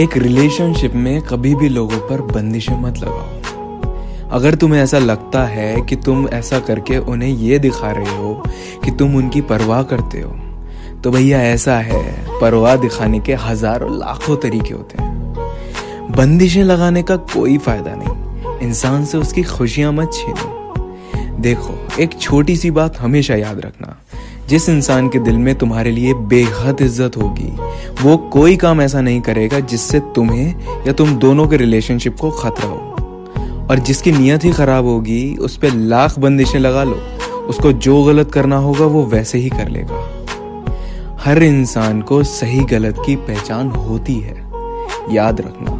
एक रिलेशनशिप में कभी भी लोगों पर बंदिशें मत लगाओ। अगर तुम्हें ऐसा लगता है कि तुम ऐसा करके उन्हें ये दिखा रहे हो कि तुम उनकी परवाह करते हो तो भैया ऐसा है, परवाह दिखाने के हज़ारों लाखों तरीके होते हैं। बंदिशें लगाने का कोई फ़ायदा नहीं, इंसान से उसकी खुशियाँ मत छीनो। देखो, एक छोटी सी बात हमेशा याद रखना जिस इंसान के दिल में तुम्हारे लिए बेहद इज़्ज़त होगी, वो कोई काम ऐसा नहीं करेगा जिससे तुम्हें या तुम दोनों के रिलेशनशिप को खतरा हो। और जिसकी नीयत ही खराब होगी, उस पर लाख बंदिशें लगा लो। उसको जो गलत करना होगा, वो वैसे ही कर लेगा। हर इंसान को सही गलत की पहचान होती है। याद रखना